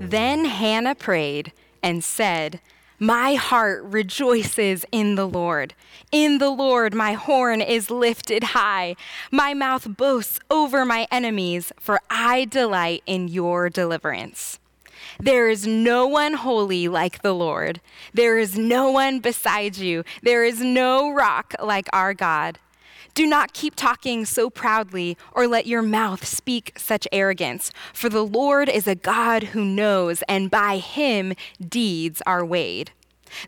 Then Hannah prayed and said, My heart rejoices in the Lord. In the Lord, my horn is lifted high. My mouth boasts over my enemies, for I delight in your deliverance. There is no one holy like the Lord. There is no one beside you. There is no rock like our God. Do not keep talking so proudly or let your mouth speak such arrogance, for the Lord is a God who knows, and by him deeds are weighed.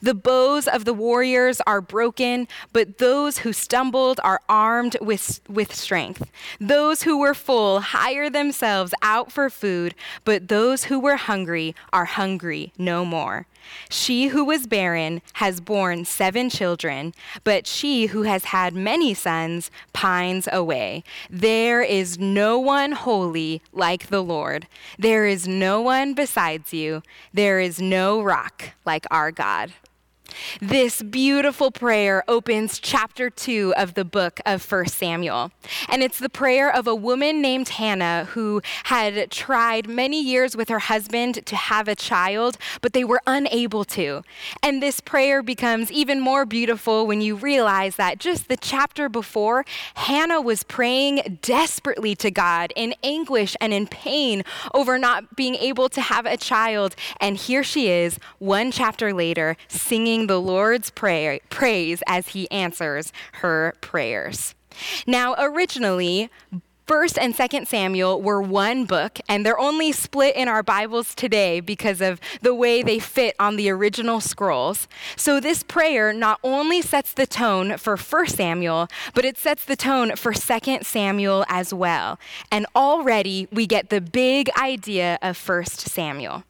The bows of the warriors are broken, but those who stumbled are armed with, with strength. Those who were full hire themselves out for food, but those who were hungry are hungry no more. She who was barren has borne seven children, but she who has had many sons pines away. There is no one holy like the Lord. There is no one besides you. There is no rock like our God. This beautiful prayer opens chapter 2 of the book of 1 Samuel. And it's the prayer of a woman named Hannah who had tried many years with her husband to have a child, but they were unable to. And this prayer becomes even more beautiful when you realize that just the chapter before, Hannah was praying desperately to God in anguish and in pain over not being able to have a child. And here she is, one chapter later, singing the Lord's prayer, praise as he answers her prayers. Now, originally, First and Second Samuel were one book, and they're only split in our Bibles today because of the way they fit on the original scrolls. So this prayer not only sets the tone for First Samuel, but it sets the tone for Second Samuel as well. And already we get the big idea of First Samuel.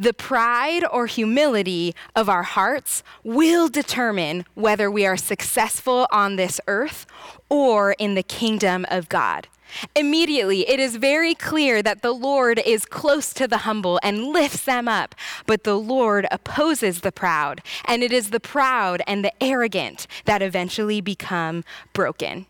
The pride or humility of our hearts will determine whether we are successful on this earth or in the kingdom of God. Immediately, it is very clear that the Lord is close to the humble and lifts them up, but the Lord opposes the proud, and it is the proud and the arrogant that eventually become broken.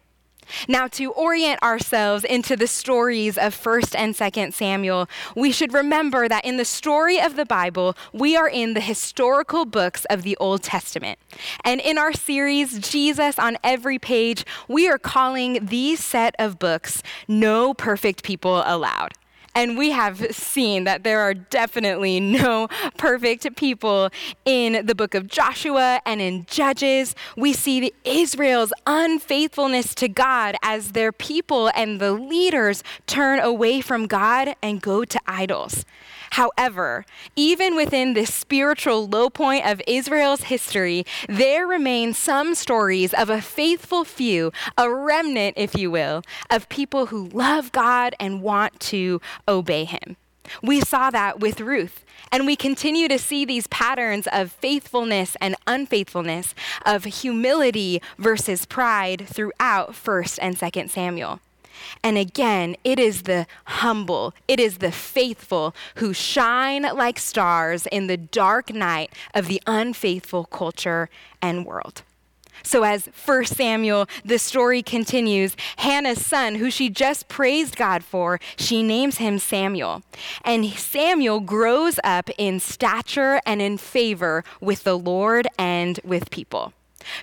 Now, to orient ourselves into the stories of 1st and 2nd Samuel, we should remember that in the story of the Bible, we are in the historical books of the Old Testament. And in our series, Jesus on Every Page, we are calling these set of books No Perfect People Allowed. And we have seen that there are definitely no perfect people in the book of Joshua and in Judges. We see Israel's unfaithfulness to God as their people and the leaders turn away from God and go to idols. However, even within this spiritual low point of Israel's history, there remain some stories of a faithful few, a remnant, if you will, of people who love God and want to obey Him. We saw that with Ruth. And we continue to see these patterns of faithfulness and unfaithfulness, of humility versus pride throughout 1st and 2nd Samuel. And again, it is the humble, it is the faithful who shine like stars in the dark night of the unfaithful culture and world. So, as 1 Samuel, the story continues, Hannah's son, who she just praised God for, she names him Samuel. And Samuel grows up in stature and in favor with the Lord and with people.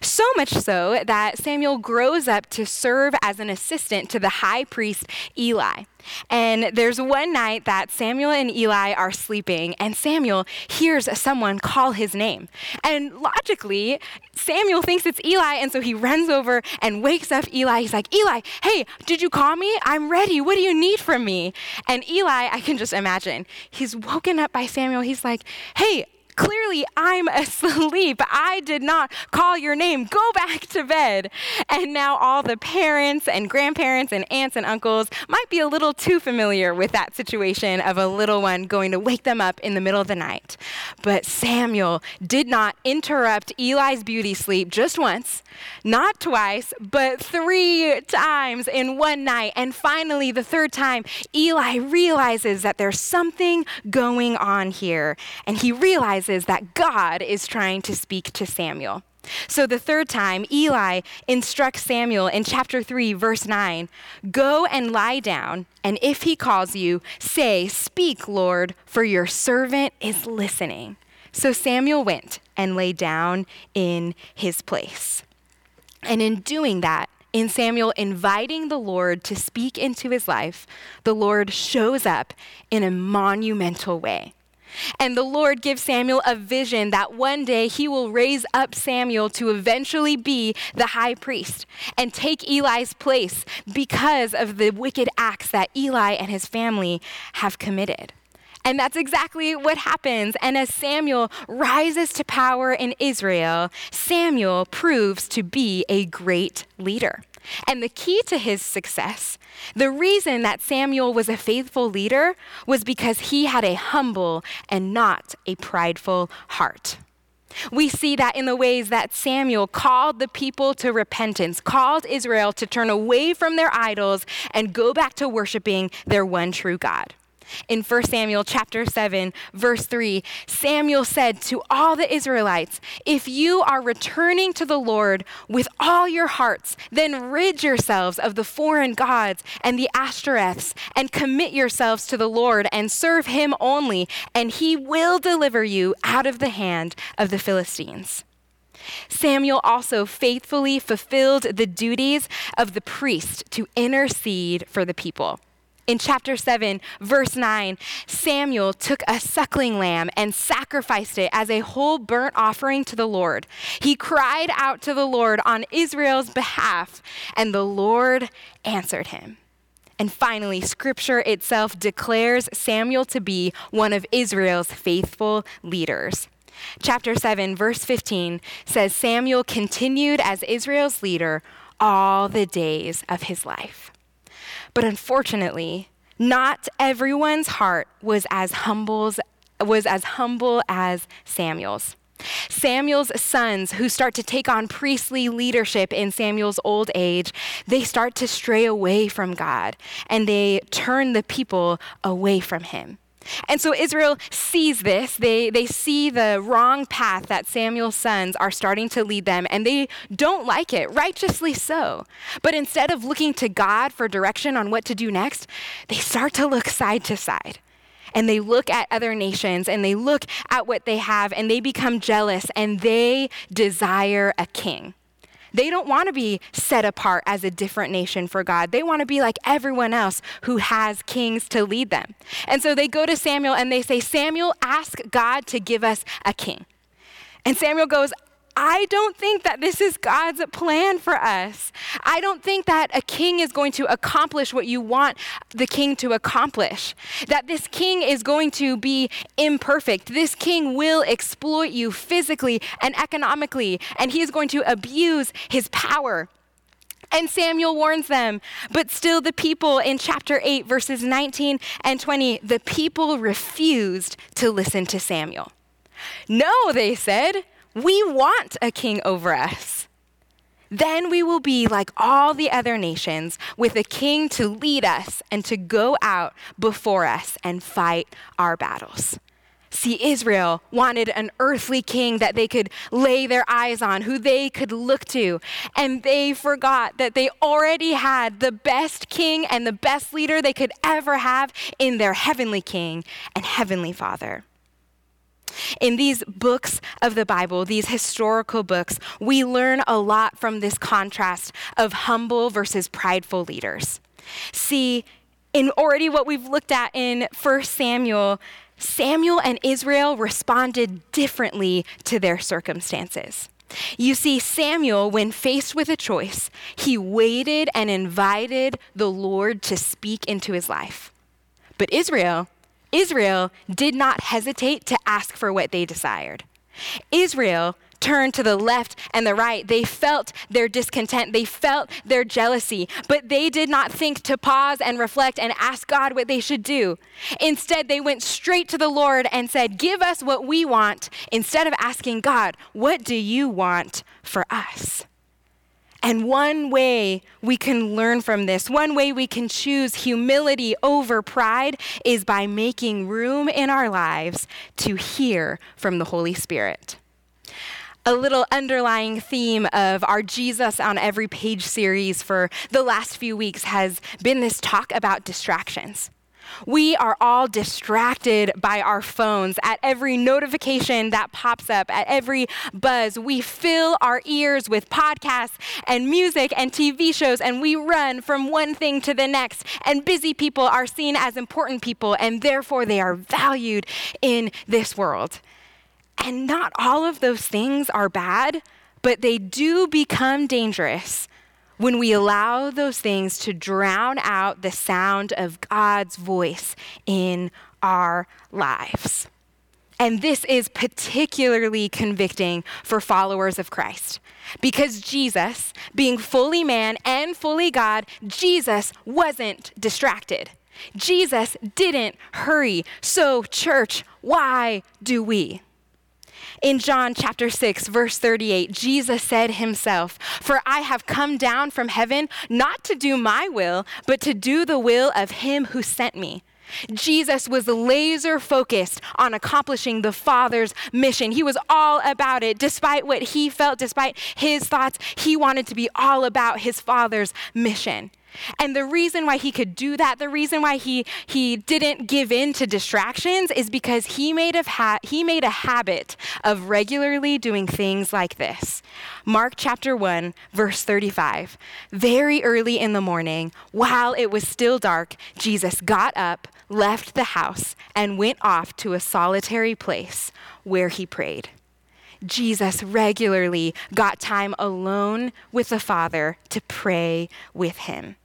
So much so that Samuel grows up to serve as an assistant to the high priest Eli. And there's one night that Samuel and Eli are sleeping, and Samuel hears someone call his name. And logically, Samuel thinks it's Eli, and so he runs over and wakes up Eli. He's like, Eli, hey, did you call me? I'm ready. What do you need from me? And Eli, I can just imagine, he's woken up by Samuel. He's like, hey, Clearly, I'm asleep. I did not call your name. Go back to bed. And now all the parents and grandparents and aunts and uncles might be a little too familiar with that situation of a little one going to wake them up in the middle of the night. But Samuel did not interrupt Eli's beauty sleep just once, not twice, but three times in one night. And finally, the third time, Eli realizes that there's something going on here. And he realizes realizes that God is trying to speak to Samuel. So the third time, Eli instructs Samuel in chapter 3, verse 9 Go and lie down, and if he calls you, say, Speak, Lord, for your servant is listening. So Samuel went and lay down in his place. And in doing that, in Samuel inviting the Lord to speak into his life, the Lord shows up in a monumental way. And the Lord gives Samuel a vision that one day he will raise up Samuel to eventually be the high priest and take Eli's place because of the wicked acts that Eli and his family have committed. And that's exactly what happens. And as Samuel rises to power in Israel, Samuel proves to be a great leader. And the key to his success, the reason that Samuel was a faithful leader, was because he had a humble and not a prideful heart. We see that in the ways that Samuel called the people to repentance, called Israel to turn away from their idols and go back to worshiping their one true God. In 1 Samuel chapter 7, verse 3, Samuel said to all the Israelites, If you are returning to the Lord with all your hearts, then rid yourselves of the foreign gods and the Ashtoreths, and commit yourselves to the Lord and serve him only, and he will deliver you out of the hand of the Philistines. Samuel also faithfully fulfilled the duties of the priest to intercede for the people. In chapter 7, verse 9, Samuel took a suckling lamb and sacrificed it as a whole burnt offering to the Lord. He cried out to the Lord on Israel's behalf, and the Lord answered him. And finally, scripture itself declares Samuel to be one of Israel's faithful leaders. Chapter 7, verse 15 says Samuel continued as Israel's leader all the days of his life. But unfortunately, not everyone's heart was as humble was as humble as Samuel's. Samuel's sons, who start to take on priestly leadership in Samuel's old age, they start to stray away from God and they turn the people away from him. And so Israel sees this. They, they see the wrong path that Samuel's sons are starting to lead them, and they don't like it, righteously so. But instead of looking to God for direction on what to do next, they start to look side to side. And they look at other nations and they look at what they have and they become jealous and they desire a king. They don't want to be set apart as a different nation for God. They want to be like everyone else who has kings to lead them. And so they go to Samuel and they say, Samuel, ask God to give us a king. And Samuel goes, I don't think that this is God's plan for us. I don't think that a king is going to accomplish what you want the king to accomplish. That this king is going to be imperfect. This king will exploit you physically and economically, and he is going to abuse his power. And Samuel warns them, but still the people in chapter 8, verses 19 and 20, the people refused to listen to Samuel. No, they said. We want a king over us. Then we will be like all the other nations, with a king to lead us and to go out before us and fight our battles. See, Israel wanted an earthly king that they could lay their eyes on, who they could look to. And they forgot that they already had the best king and the best leader they could ever have in their heavenly king and heavenly father. In these books of the Bible, these historical books, we learn a lot from this contrast of humble versus prideful leaders. See, in already what we've looked at in 1 Samuel, Samuel and Israel responded differently to their circumstances. You see, Samuel, when faced with a choice, he waited and invited the Lord to speak into his life. But Israel, Israel did not hesitate to ask for what they desired. Israel turned to the left and the right. They felt their discontent, they felt their jealousy, but they did not think to pause and reflect and ask God what they should do. Instead, they went straight to the Lord and said, Give us what we want, instead of asking God, What do you want for us? And one way we can learn from this, one way we can choose humility over pride is by making room in our lives to hear from the Holy Spirit. a little underlying theme of our Jesus on Every Page series for the last few weeks has been this talk about distractions. We are all distracted by our phones at every notification that pops up, at every buzz. We fill our ears with podcasts and music and TV shows, and we run from one thing to the next. And busy people are seen as important people, and therefore they are valued in this world. And not all of those things are bad, but they do become dangerous when we allow those things to drown out the sound of God's voice in our lives. And this is particularly convicting for followers of Christ. Because Jesus, being fully man and fully God, Jesus wasn't distracted. Jesus didn't hurry. So, church, why do we? In John chapter 6, verse 38, Jesus said himself, For I have come down from heaven not to do my will, but to do the will of him who sent me. Jesus was laser focused on accomplishing the Father's mission. He was all about it. Despite what he felt, despite his thoughts, he wanted to be all about his Father's mission. And the reason why he could do that, the reason why he, he didn't give in to distractions is because he made, a ha- he made a habit of regularly doing things like this. Mark chapter 1, verse 35. Very early in the morning, while it was still dark, Jesus got up, left the house, and went off to a solitary place where he prayed. Jesus regularly got time alone with the Father to pray with him.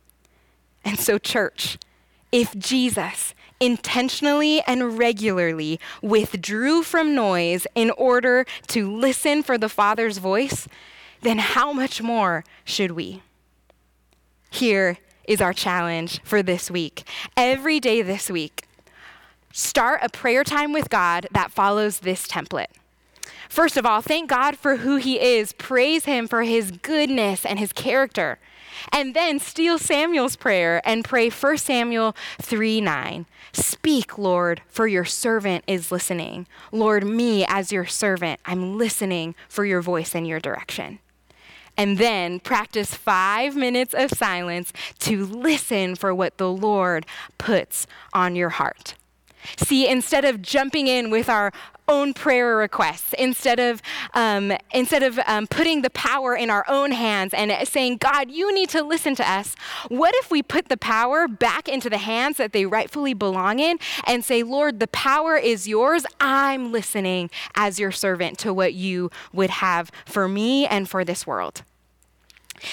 And so, church, if Jesus intentionally and regularly withdrew from noise in order to listen for the Father's voice, then how much more should we? Here is our challenge for this week. Every day this week, start a prayer time with God that follows this template. First of all, thank God for who He is. Praise Him for His goodness and His character. And then steal Samuel's prayer and pray 1 Samuel 3 9. Speak, Lord, for your servant is listening. Lord, me as your servant, I'm listening for your voice and your direction. And then practice five minutes of silence to listen for what the Lord puts on your heart. See, instead of jumping in with our own prayer requests, instead of, um, instead of um, putting the power in our own hands and saying, God, you need to listen to us, what if we put the power back into the hands that they rightfully belong in and say, Lord, the power is yours. I'm listening as your servant to what you would have for me and for this world.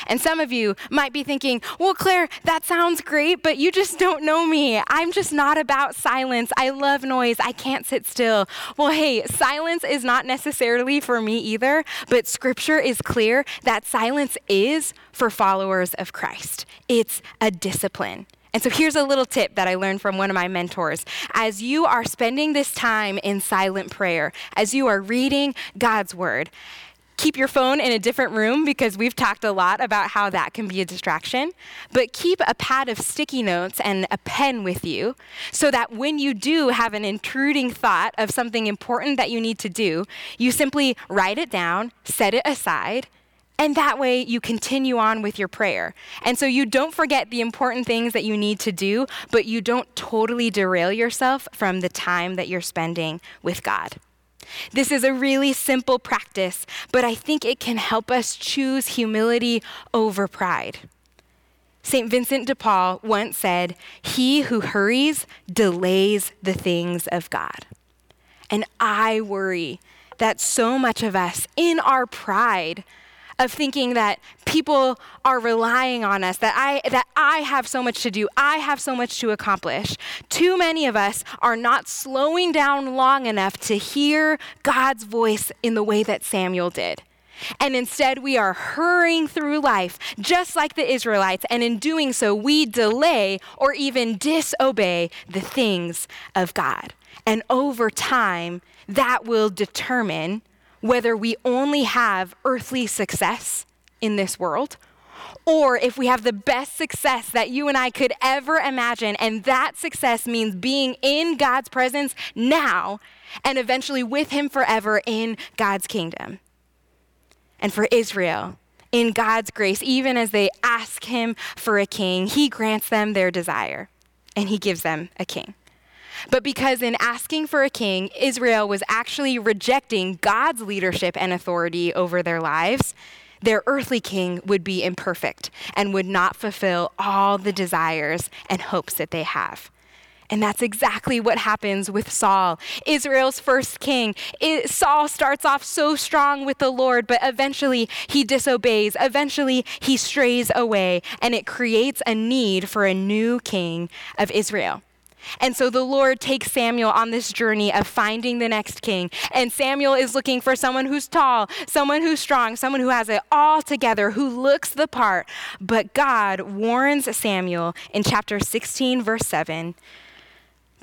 And some of you might be thinking, well, Claire, that sounds great, but you just don't know me. I'm just not about silence. I love noise. I can't sit still. Well, hey, silence is not necessarily for me either, but scripture is clear that silence is for followers of Christ. It's a discipline. And so here's a little tip that I learned from one of my mentors. As you are spending this time in silent prayer, as you are reading God's word, Keep your phone in a different room because we've talked a lot about how that can be a distraction. But keep a pad of sticky notes and a pen with you so that when you do have an intruding thought of something important that you need to do, you simply write it down, set it aside, and that way you continue on with your prayer. And so you don't forget the important things that you need to do, but you don't totally derail yourself from the time that you're spending with God. This is a really simple practice, but I think it can help us choose humility over pride. St. Vincent de Paul once said, He who hurries delays the things of God. And I worry that so much of us, in our pride, of thinking that people are relying on us, that I, that I have so much to do, I have so much to accomplish. Too many of us are not slowing down long enough to hear God's voice in the way that Samuel did. And instead, we are hurrying through life just like the Israelites, and in doing so, we delay or even disobey the things of God. And over time, that will determine whether we only have earthly success in this world or if we have the best success that you and I could ever imagine, and that success means being in God's presence now and eventually with Him forever in God's kingdom. and for Israel, in God's grace, even as they ask Him for a king, He grants them their desire and He gives them a king. But because in asking for a king, Israel was actually rejecting God's leadership and authority over their lives, their earthly king would be imperfect and would not fulfill all the desires and hopes that they have. And that's exactly what happens with Saul, Israel's first king. It, Saul starts off so strong with the Lord, but eventually he disobeys. Eventually he strays away, and it creates a need for a new king of Israel. And so the Lord takes Samuel on this journey of finding the next king. And Samuel is looking for someone who's tall, someone who's strong, someone who has it all together, who looks the part. But God warns Samuel in chapter 16, verse 7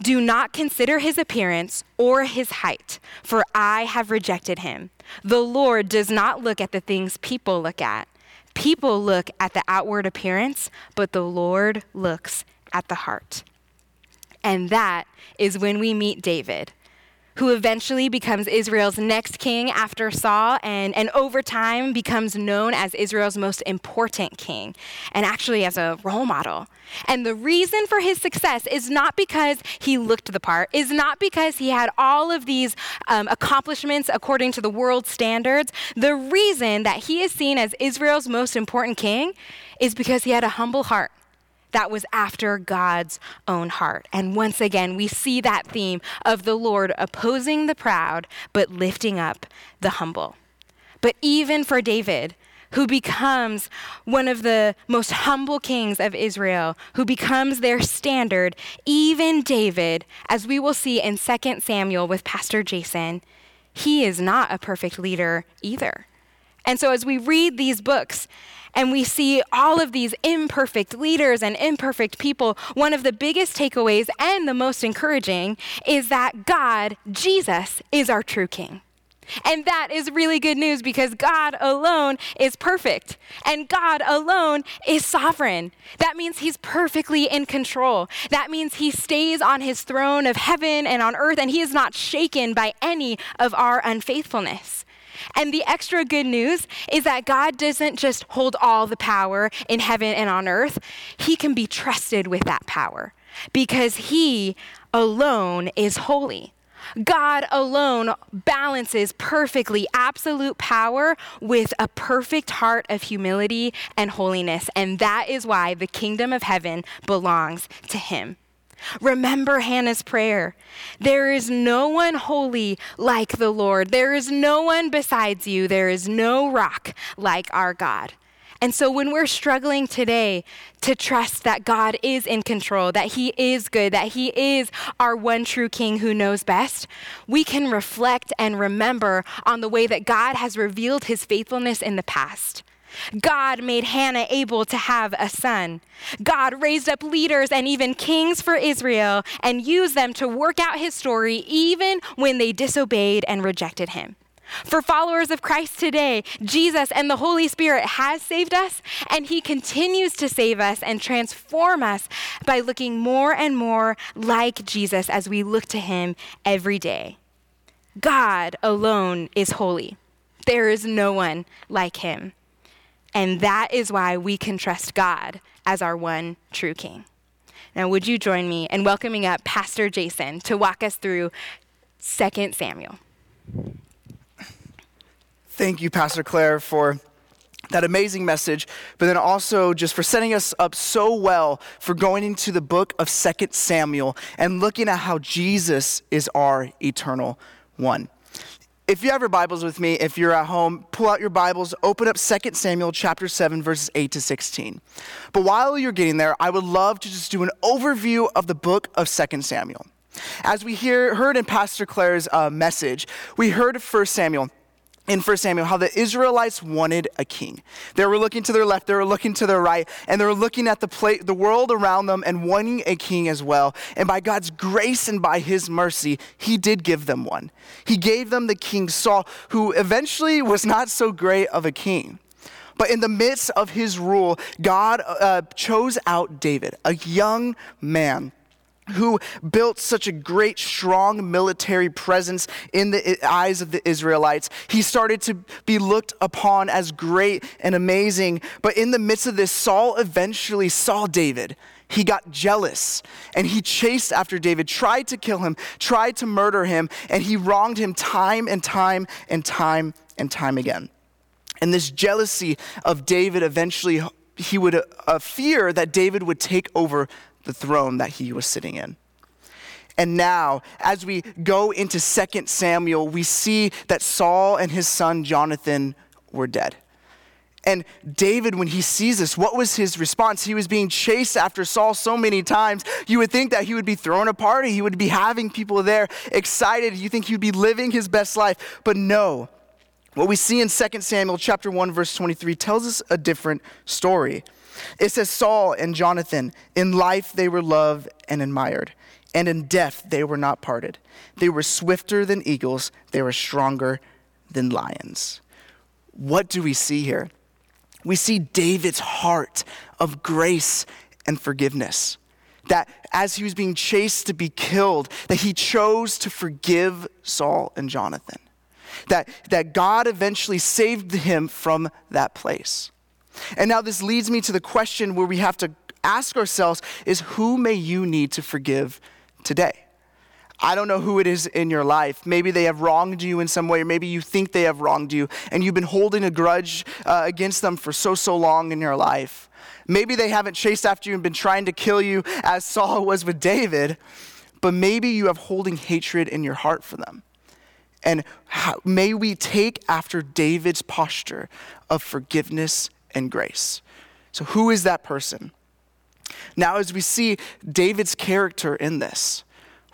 Do not consider his appearance or his height, for I have rejected him. The Lord does not look at the things people look at. People look at the outward appearance, but the Lord looks at the heart. And that is when we meet David, who eventually becomes Israel's next king after Saul and, and over time becomes known as Israel's most important king and actually as a role model. And the reason for his success is not because he looked the part, is not because he had all of these um, accomplishments according to the world standards. The reason that he is seen as Israel's most important king is because he had a humble heart that was after God's own heart. And once again, we see that theme of the Lord opposing the proud, but lifting up the humble. But even for David, who becomes one of the most humble kings of Israel, who becomes their standard, even David, as we will see in 2 Samuel with Pastor Jason, he is not a perfect leader either. And so as we read these books, and we see all of these imperfect leaders and imperfect people, one of the biggest takeaways and the most encouraging is that God, Jesus, is our true king. And that is really good news because God alone is perfect and God alone is sovereign. That means he's perfectly in control. That means he stays on his throne of heaven and on earth and he is not shaken by any of our unfaithfulness. And the extra good news is that God doesn't just hold all the power in heaven and on earth, He can be trusted with that power because He alone is holy. God alone balances perfectly absolute power with a perfect heart of humility and holiness. And that is why the kingdom of heaven belongs to Him. Remember Hannah's prayer. There is no one holy like the Lord. There is no one besides you. There is no rock like our God. And so when we're struggling today to trust that God is in control, that He is good, that He is our one true King who knows best, we can reflect and remember on the way that God has revealed His faithfulness in the past. God made Hannah able to have a son. God raised up leaders and even kings for Israel and used them to work out his story even when they disobeyed and rejected him. For followers of Christ today, Jesus and the Holy Spirit has saved us, and He continues to save us and transform us by looking more and more like Jesus as we look to Him every day. God alone is holy. There is no one like Him. And that is why we can trust God as our one true King. Now, would you join me in welcoming up Pastor Jason to walk us through 2 Samuel? Thank you, Pastor Claire, for that amazing message, but then also just for setting us up so well for going into the book of 2 Samuel and looking at how Jesus is our eternal one if you have your Bibles with me, if you're at home, pull out your Bibles, open up 2 Samuel chapter 7, verses 8 to 16. But while you're getting there, I would love to just do an overview of the book of 2 Samuel. As we hear, heard in Pastor Claire's uh, message, we heard 1 Samuel in 1 Samuel how the Israelites wanted a king. They were looking to their left, they were looking to their right, and they were looking at the, play, the world around them and wanting a king as well. And by God's grace and by his mercy, he did give them one. He gave them the king Saul, who eventually was not so great of a king. But in the midst of his rule, God uh, chose out David, a young man who built such a great, strong military presence in the eyes of the Israelites. He started to be looked upon as great and amazing. But in the midst of this, Saul eventually saw David. He got jealous and he chased after David, tried to kill him, tried to murder him, and he wronged him time and time and time and time again. And this jealousy of David eventually, he would uh, fear that David would take over the throne that he was sitting in. And now, as we go into 2 Samuel, we see that Saul and his son Jonathan were dead. And David, when he sees this, what was his response? He was being chased after Saul so many times. You would think that he would be throwing a party, he would be having people there excited. You think he would be living his best life. But no. What we see in 2 Samuel chapter 1 verse 23 tells us a different story. It says Saul and Jonathan, in life they were loved and admired, and in death they were not parted. They were swifter than eagles, they were stronger than lions. What do we see here? We see David's heart of grace and forgiveness. That as he was being chased to be killed, that he chose to forgive Saul and Jonathan. That, that God eventually saved him from that place. And now this leads me to the question where we have to ask ourselves is who may you need to forgive today? I don't know who it is in your life. Maybe they have wronged you in some way, or maybe you think they have wronged you, and you've been holding a grudge uh, against them for so, so long in your life. Maybe they haven't chased after you and been trying to kill you as Saul was with David, but maybe you have holding hatred in your heart for them. And how, may we take after David's posture of forgiveness and grace. So, who is that person? Now, as we see David's character in this,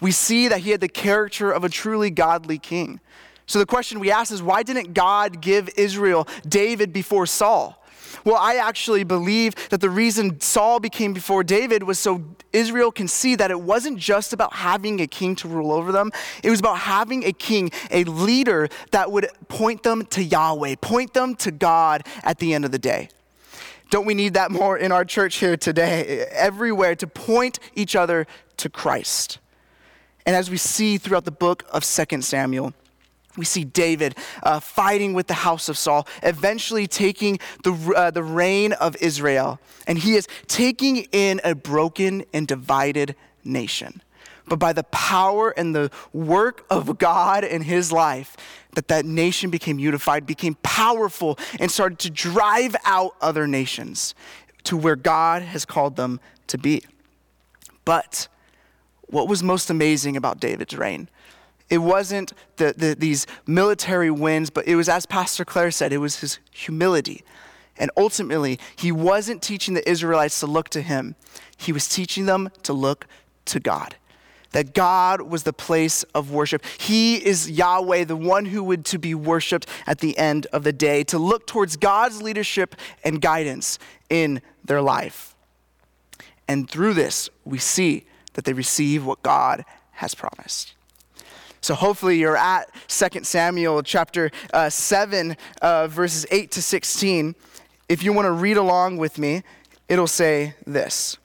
we see that he had the character of a truly godly king. So, the question we ask is why didn't God give Israel David before Saul? Well, I actually believe that the reason Saul became before David was so Israel can see that it wasn't just about having a king to rule over them, it was about having a king, a leader that would point them to Yahweh, point them to God at the end of the day. Don't we need that more in our church here today, everywhere, to point each other to Christ? And as we see throughout the book of 2 Samuel, we see David uh, fighting with the house of Saul, eventually taking the, uh, the reign of Israel. And he is taking in a broken and divided nation. But by the power and the work of God in his life, that that nation became unified, became powerful, and started to drive out other nations to where God has called them to be. But what was most amazing about David's reign? It wasn't the, the, these military wins, but it was, as Pastor Claire said, it was his humility. And ultimately, he wasn't teaching the Israelites to look to him, he was teaching them to look to God. That God was the place of worship. He is Yahweh, the one who would to be worshiped at the end of the day, to look towards God's leadership and guidance in their life. And through this, we see that they receive what God has promised. So hopefully you're at 2 Samuel chapter uh, 7, uh, verses 8 to 16. If you want to read along with me, it'll say this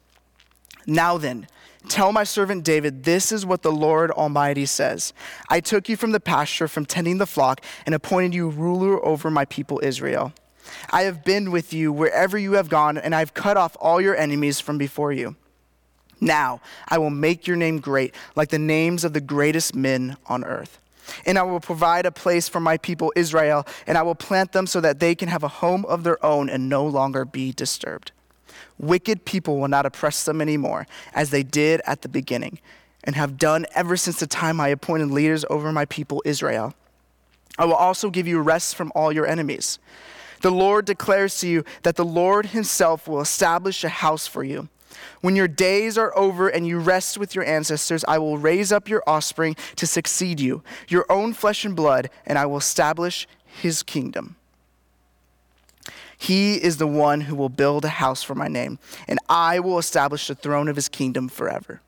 Now then, Tell my servant David, this is what the Lord Almighty says I took you from the pasture, from tending the flock, and appointed you ruler over my people Israel. I have been with you wherever you have gone, and I have cut off all your enemies from before you. Now I will make your name great, like the names of the greatest men on earth. And I will provide a place for my people Israel, and I will plant them so that they can have a home of their own and no longer be disturbed. Wicked people will not oppress them anymore, as they did at the beginning, and have done ever since the time I appointed leaders over my people Israel. I will also give you rest from all your enemies. The Lord declares to you that the Lord Himself will establish a house for you. When your days are over and you rest with your ancestors, I will raise up your offspring to succeed you, your own flesh and blood, and I will establish his kingdom. He is the one who will build a house for my name, and I will establish the throne of his kingdom forever.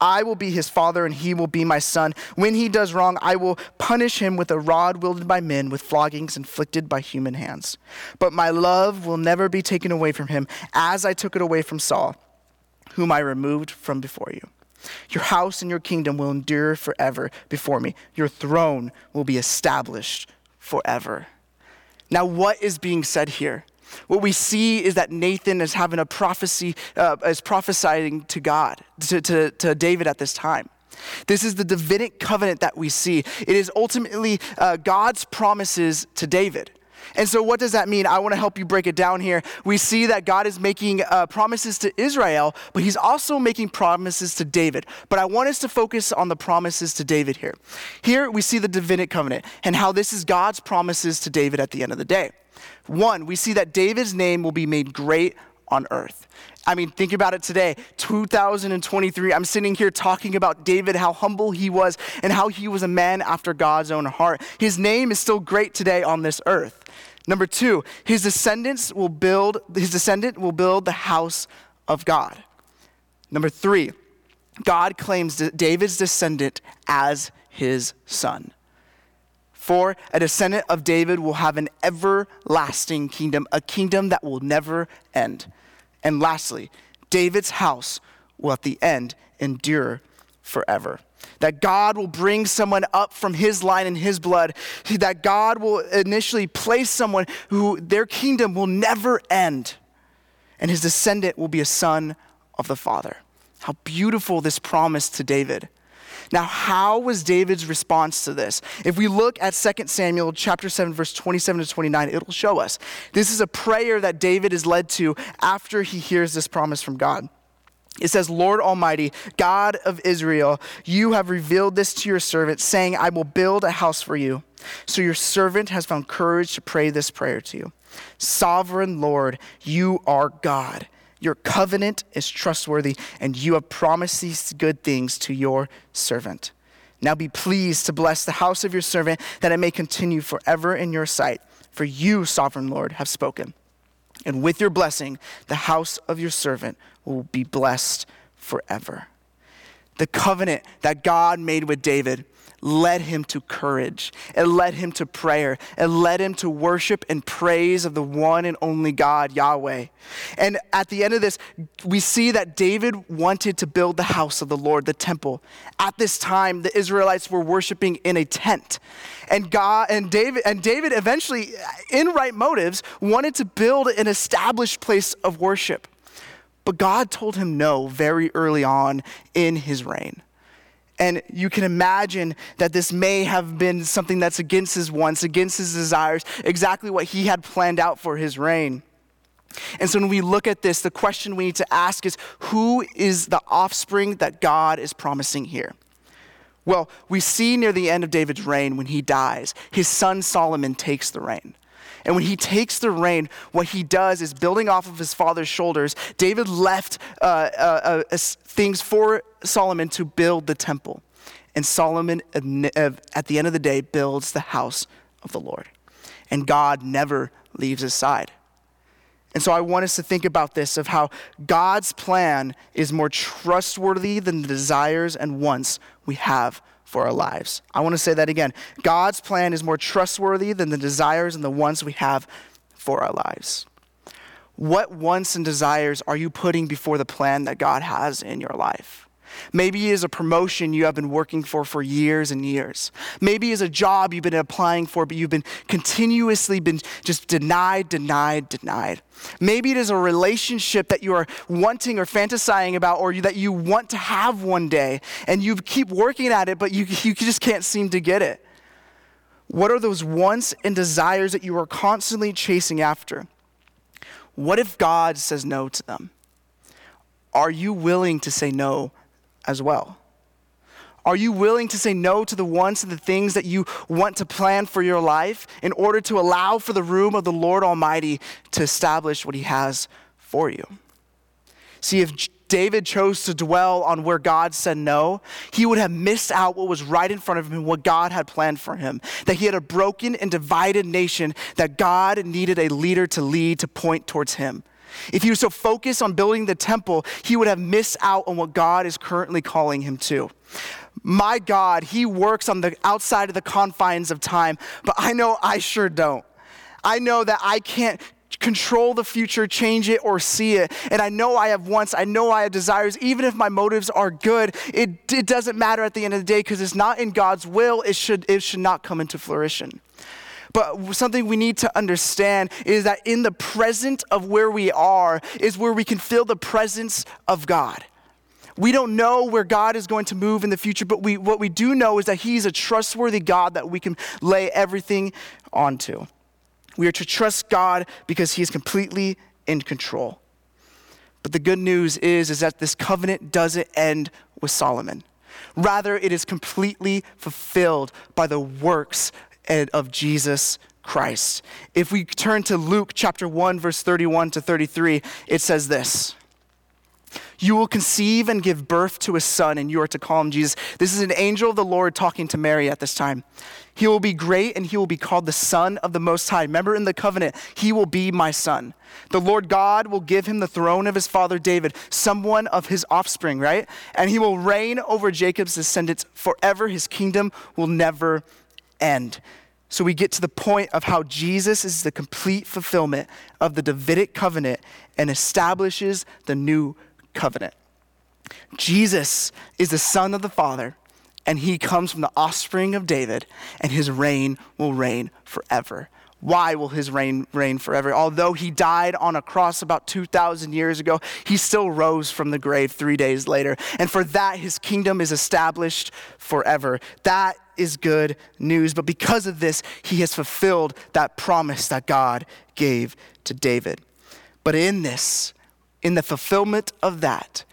I will be his father, and he will be my son. When he does wrong, I will punish him with a rod wielded by men, with floggings inflicted by human hands. But my love will never be taken away from him, as I took it away from Saul whom I removed from before you. Your house and your kingdom will endure forever before me. Your throne will be established forever. Now, what is being said here? What we see is that Nathan is having a prophecy, uh, is prophesying to God, to, to, to David at this time. This is the Davidic covenant that we see. It is ultimately uh, God's promises to David. And so, what does that mean? I want to help you break it down here. We see that God is making uh, promises to Israel, but he's also making promises to David. But I want us to focus on the promises to David here. Here we see the Davidic covenant and how this is God's promises to David at the end of the day. One, we see that David's name will be made great on earth. I mean, think about it today, 2023. I'm sitting here talking about David, how humble he was, and how he was a man after God's own heart. His name is still great today on this earth. Number two, his descendants will build, his descendant will build the house of God. Number three, God claims David's descendant as his son. For a descendant of David will have an everlasting kingdom, a kingdom that will never end. And lastly, David's house will at the end endure forever. That God will bring someone up from his line and his blood. That God will initially place someone who their kingdom will never end. And his descendant will be a son of the Father. How beautiful this promise to David. Now, how was David's response to this? If we look at 2 Samuel chapter 7 verse 27 to 29, it'll show us. This is a prayer that David is led to after he hears this promise from God. It says, Lord Almighty, God of Israel, you have revealed this to your servant, saying, I will build a house for you. So your servant has found courage to pray this prayer to you. Sovereign Lord, you are God. Your covenant is trustworthy, and you have promised these good things to your servant. Now be pleased to bless the house of your servant, that it may continue forever in your sight. For you, sovereign Lord, have spoken. And with your blessing, the house of your servant will be blessed forever. The covenant that God made with David led him to courage. It led him to prayer. It led him to worship and praise of the one and only God, Yahweh. And at the end of this, we see that David wanted to build the house of the Lord, the temple. At this time, the Israelites were worshiping in a tent. And God and David and David eventually in right motives wanted to build an established place of worship. But God told him no very early on in his reign. And you can imagine that this may have been something that's against his wants, against his desires, exactly what he had planned out for his reign. And so when we look at this, the question we need to ask is who is the offspring that God is promising here? Well, we see near the end of David's reign when he dies, his son Solomon takes the reign. And when he takes the reign, what he does is building off of his father's shoulders, David left uh, uh, uh, things for Solomon to build the temple. And Solomon, at the end of the day, builds the house of the Lord. And God never leaves his side. And so I want us to think about this of how God's plan is more trustworthy than the desires and wants we have for our lives. I want to say that again. God's plan is more trustworthy than the desires and the wants we have for our lives. What wants and desires are you putting before the plan that God has in your life? Maybe it is a promotion you have been working for for years and years. Maybe it's a job you've been applying for, but you've been continuously been just denied, denied, denied. Maybe it is a relationship that you are wanting or fantasizing about or that you want to have one day and you keep working at it, but you, you just can't seem to get it. What are those wants and desires that you are constantly chasing after? What if God says no to them? Are you willing to say no as well? Are you willing to say no to the wants and the things that you want to plan for your life in order to allow for the room of the Lord Almighty to establish what He has for you? See, if David chose to dwell on where God said no, he would have missed out what was right in front of him, and what God had planned for him. That he had a broken and divided nation, that God needed a leader to lead to point towards him. If he was so focused on building the temple, he would have missed out on what God is currently calling him to. My God, he works on the outside of the confines of time, but I know I sure don't. I know that I can't control the future, change it, or see it. And I know I have wants, I know I have desires, even if my motives are good, it, it doesn't matter at the end of the day because it's not in God's will, it should, it should not come into fruition. But something we need to understand is that in the present of where we are is where we can feel the presence of God. We don't know where God is going to move in the future, but we, what we do know is that He's a trustworthy God that we can lay everything onto. We are to trust God because He is completely in control. But the good news is, is that this covenant doesn't end with Solomon. Rather, it is completely fulfilled by the works of Jesus Christ. If we turn to Luke chapter 1, verse 31 to 33, it says this. You will conceive and give birth to a son, and you are to call him Jesus. This is an angel of the Lord talking to Mary at this time. He will be great, and he will be called the Son of the Most High. Remember in the covenant, he will be my son. The Lord God will give him the throne of his father David, someone of his offspring, right? And he will reign over Jacob's descendants forever. His kingdom will never end. So we get to the point of how Jesus is the complete fulfillment of the Davidic covenant and establishes the new covenant. Jesus is the Son of the Father, and he comes from the offspring of David, and his reign will reign forever. Why will his reign reign forever? Although he died on a cross about 2,000 years ago, he still rose from the grave three days later. And for that, his kingdom is established forever. That is good news. But because of this, he has fulfilled that promise that God gave to David. But in this, in the fulfillment of that,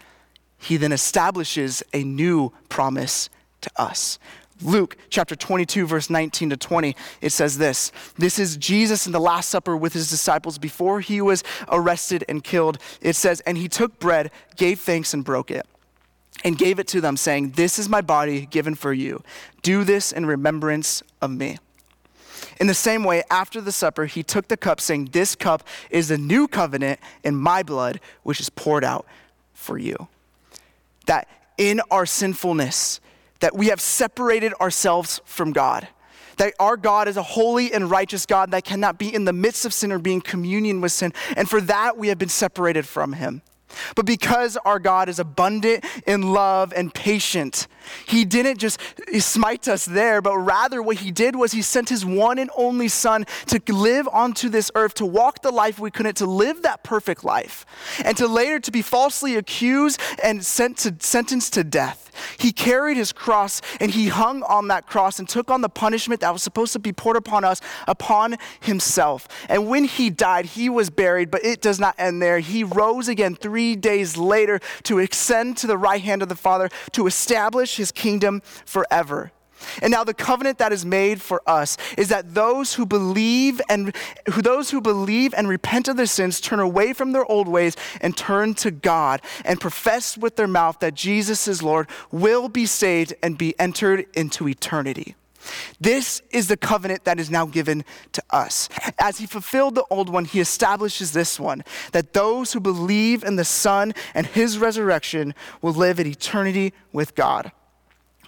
he then establishes a new promise to us. Luke chapter 22, verse 19 to 20, it says this This is Jesus in the Last Supper with his disciples before he was arrested and killed. It says, And he took bread, gave thanks, and broke it, and gave it to them, saying, This is my body given for you. Do this in remembrance of me. In the same way, after the supper, he took the cup, saying, This cup is the new covenant in my blood, which is poured out for you. That in our sinfulness, that we have separated ourselves from God. That our God is a holy and righteous God that cannot be in the midst of sin or be in communion with sin. And for that, we have been separated from him. But because our God is abundant in love and patient, he didn't just smite us there, but rather what he did was he sent his one and only son to live onto this earth, to walk the life we couldn't, to live that perfect life, and to later to be falsely accused and sent to, sentenced to death. He carried his cross and he hung on that cross and took on the punishment that was supposed to be poured upon us upon himself. And when he died, he was buried, but it does not end there. He rose again three days later to ascend to the right hand of the Father to establish establish his kingdom forever. And now the covenant that is made for us is that those who believe and who, those who believe and repent of their sins turn away from their old ways and turn to God and profess with their mouth that Jesus is Lord will be saved and be entered into eternity. This is the covenant that is now given to us. As he fulfilled the old one, he establishes this one that those who believe in the Son and his resurrection will live in eternity with God.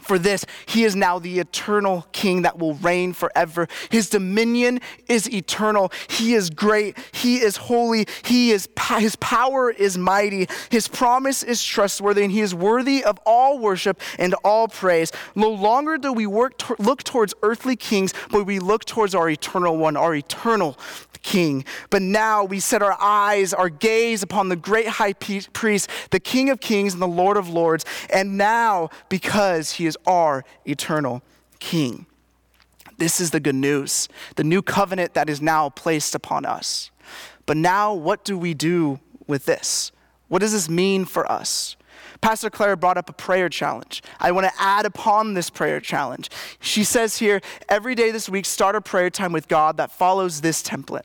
For this, he is now the eternal king that will reign forever. His dominion is eternal. He is great. He is holy. He is, his power is mighty. His promise is trustworthy, and he is worthy of all worship and all praise. No longer do we work to, look towards earthly kings, but we look towards our eternal one, our eternal king. But now we set our eyes, our gaze upon the great high priest, the king of kings and the lord of lords. And now, because he is our eternal king. This is the good news, the new covenant that is now placed upon us. But now, what do we do with this? What does this mean for us? Pastor Claire brought up a prayer challenge. I want to add upon this prayer challenge. She says here, every day this week, start a prayer time with God that follows this template.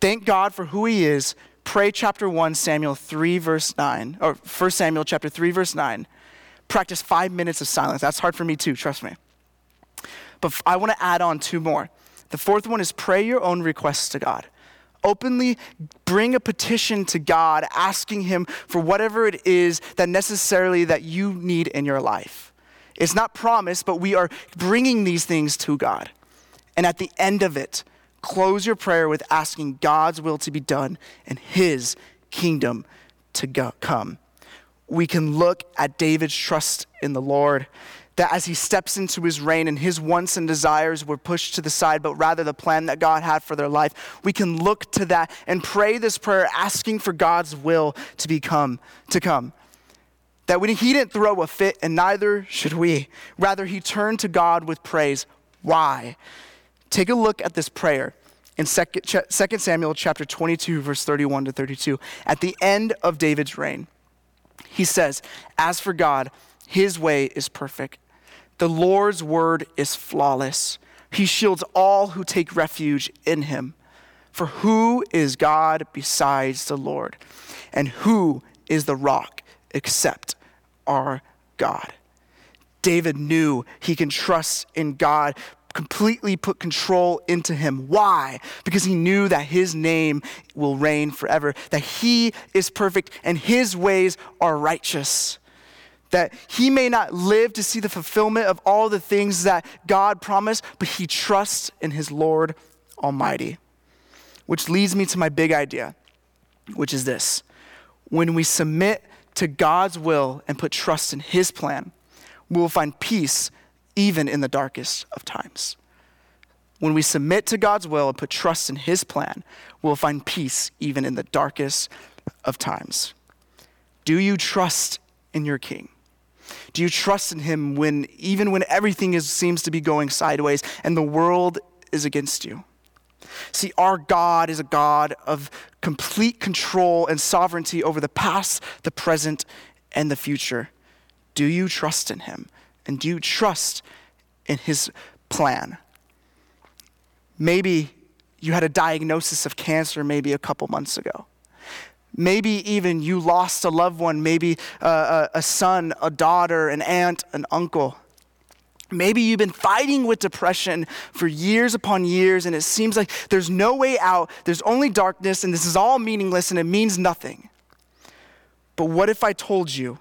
Thank God for who He is. Pray chapter 1, Samuel 3, verse 9, or 1 Samuel chapter 3, verse 9. Practice five minutes of silence. That's hard for me too, trust me. But I want to add on two more. The fourth one is pray your own requests to God. Openly bring a petition to God, asking Him for whatever it is that necessarily that you need in your life. It's not promised, but we are bringing these things to God. And at the end of it, close your prayer with asking God's will to be done and his kingdom to go, come. We can look at David's trust in the Lord that as he steps into his reign and his wants and desires were pushed to the side, but rather the plan that God had for their life, we can look to that and pray this prayer asking for God's will to become to come. That when he didn't throw a fit, and neither should we. Rather, he turned to God with praise. Why? Take a look at this prayer in 2 Samuel chapter 22, verse 31 to 32. At the end of David's reign, he says, As for God, his way is perfect the Lord's word is flawless. He shields all who take refuge in him. For who is God besides the Lord? And who is the rock except our God? David knew he can trust in God, completely put control into him. Why? Because he knew that his name will reign forever, that he is perfect and his ways are righteous that he may not live to see the fulfillment of all the things that God promised, but he trusts in his Lord Almighty. Which leads me to my big idea, which is this when we submit to God's will and put trust in his plan, we will find peace even in the darkest of times. When we submit to God's will and put trust in his plan, we'll find peace even in the darkest of times. Do you trust in your king? Do you trust in him when even when everything is, seems to be going sideways and the world is against you? See, our God is a God of complete control and sovereignty over the past, the present, and the future. Do you trust in him? And do you trust in his plan? Maybe you had a diagnosis of cancer maybe a couple months ago. Maybe even you lost a loved one, maybe a, a son, a daughter, an aunt, an uncle. Maybe you've been fighting with depression for years upon years, and it seems like there's no way out, there's only darkness, and this is all meaningless and it means nothing. But what if I told you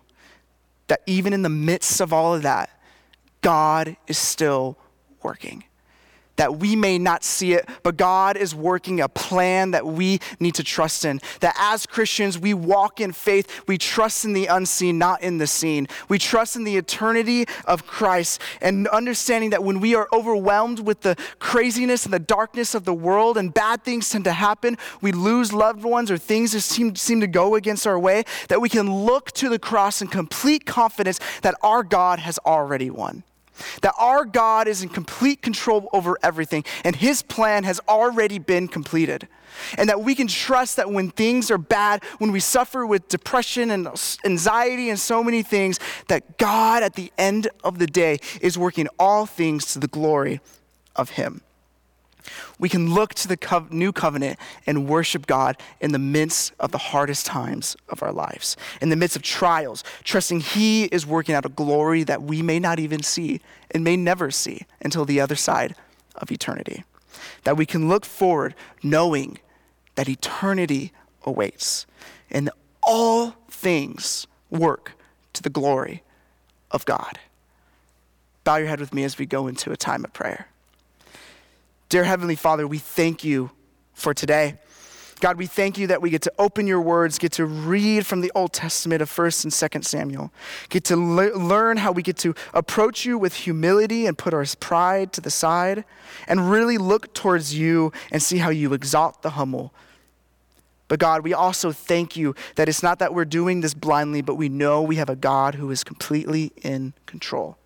that even in the midst of all of that, God is still working? that we may not see it, but God is working a plan that we need to trust in. That as Christians, we walk in faith, we trust in the unseen, not in the seen. We trust in the eternity of Christ and understanding that when we are overwhelmed with the craziness and the darkness of the world and bad things tend to happen, we lose loved ones or things just seem, seem to go against our way, that we can look to the cross in complete confidence that our God has already won. That our God is in complete control over everything, and His plan has already been completed. And that we can trust that when things are bad, when we suffer with depression and anxiety and so many things, that God at the end of the day is working all things to the glory of Him. We can look to the co- new covenant and worship God in the midst of the hardest times of our lives, in the midst of trials, trusting He is working out a glory that we may not even see and may never see until the other side of eternity. That we can look forward knowing that eternity awaits and all things work to the glory of God. Bow your head with me as we go into a time of prayer. Dear Heavenly Father, we thank you for today. God, we thank you that we get to open your words, get to read from the Old Testament of 1st and 2nd Samuel, get to le- learn how we get to approach you with humility and put our pride to the side, and really look towards you and see how you exalt the humble. But God, we also thank you that it's not that we're doing this blindly, but we know we have a God who is completely in control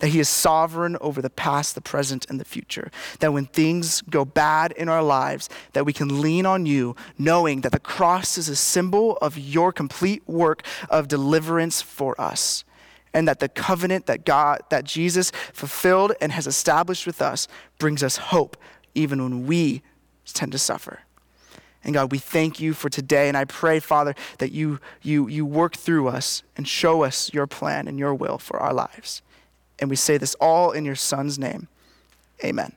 that He is sovereign over the past, the present, and the future. That when things go bad in our lives, that we can lean on you, knowing that the cross is a symbol of your complete work of deliverance for us. And that the covenant that God, that Jesus fulfilled and has established with us brings us hope even when we tend to suffer. And God, we thank you for today. And I pray, Father, that you, you, you work through us and show us your plan and your will for our lives. And we say this all in your Son's name. Amen.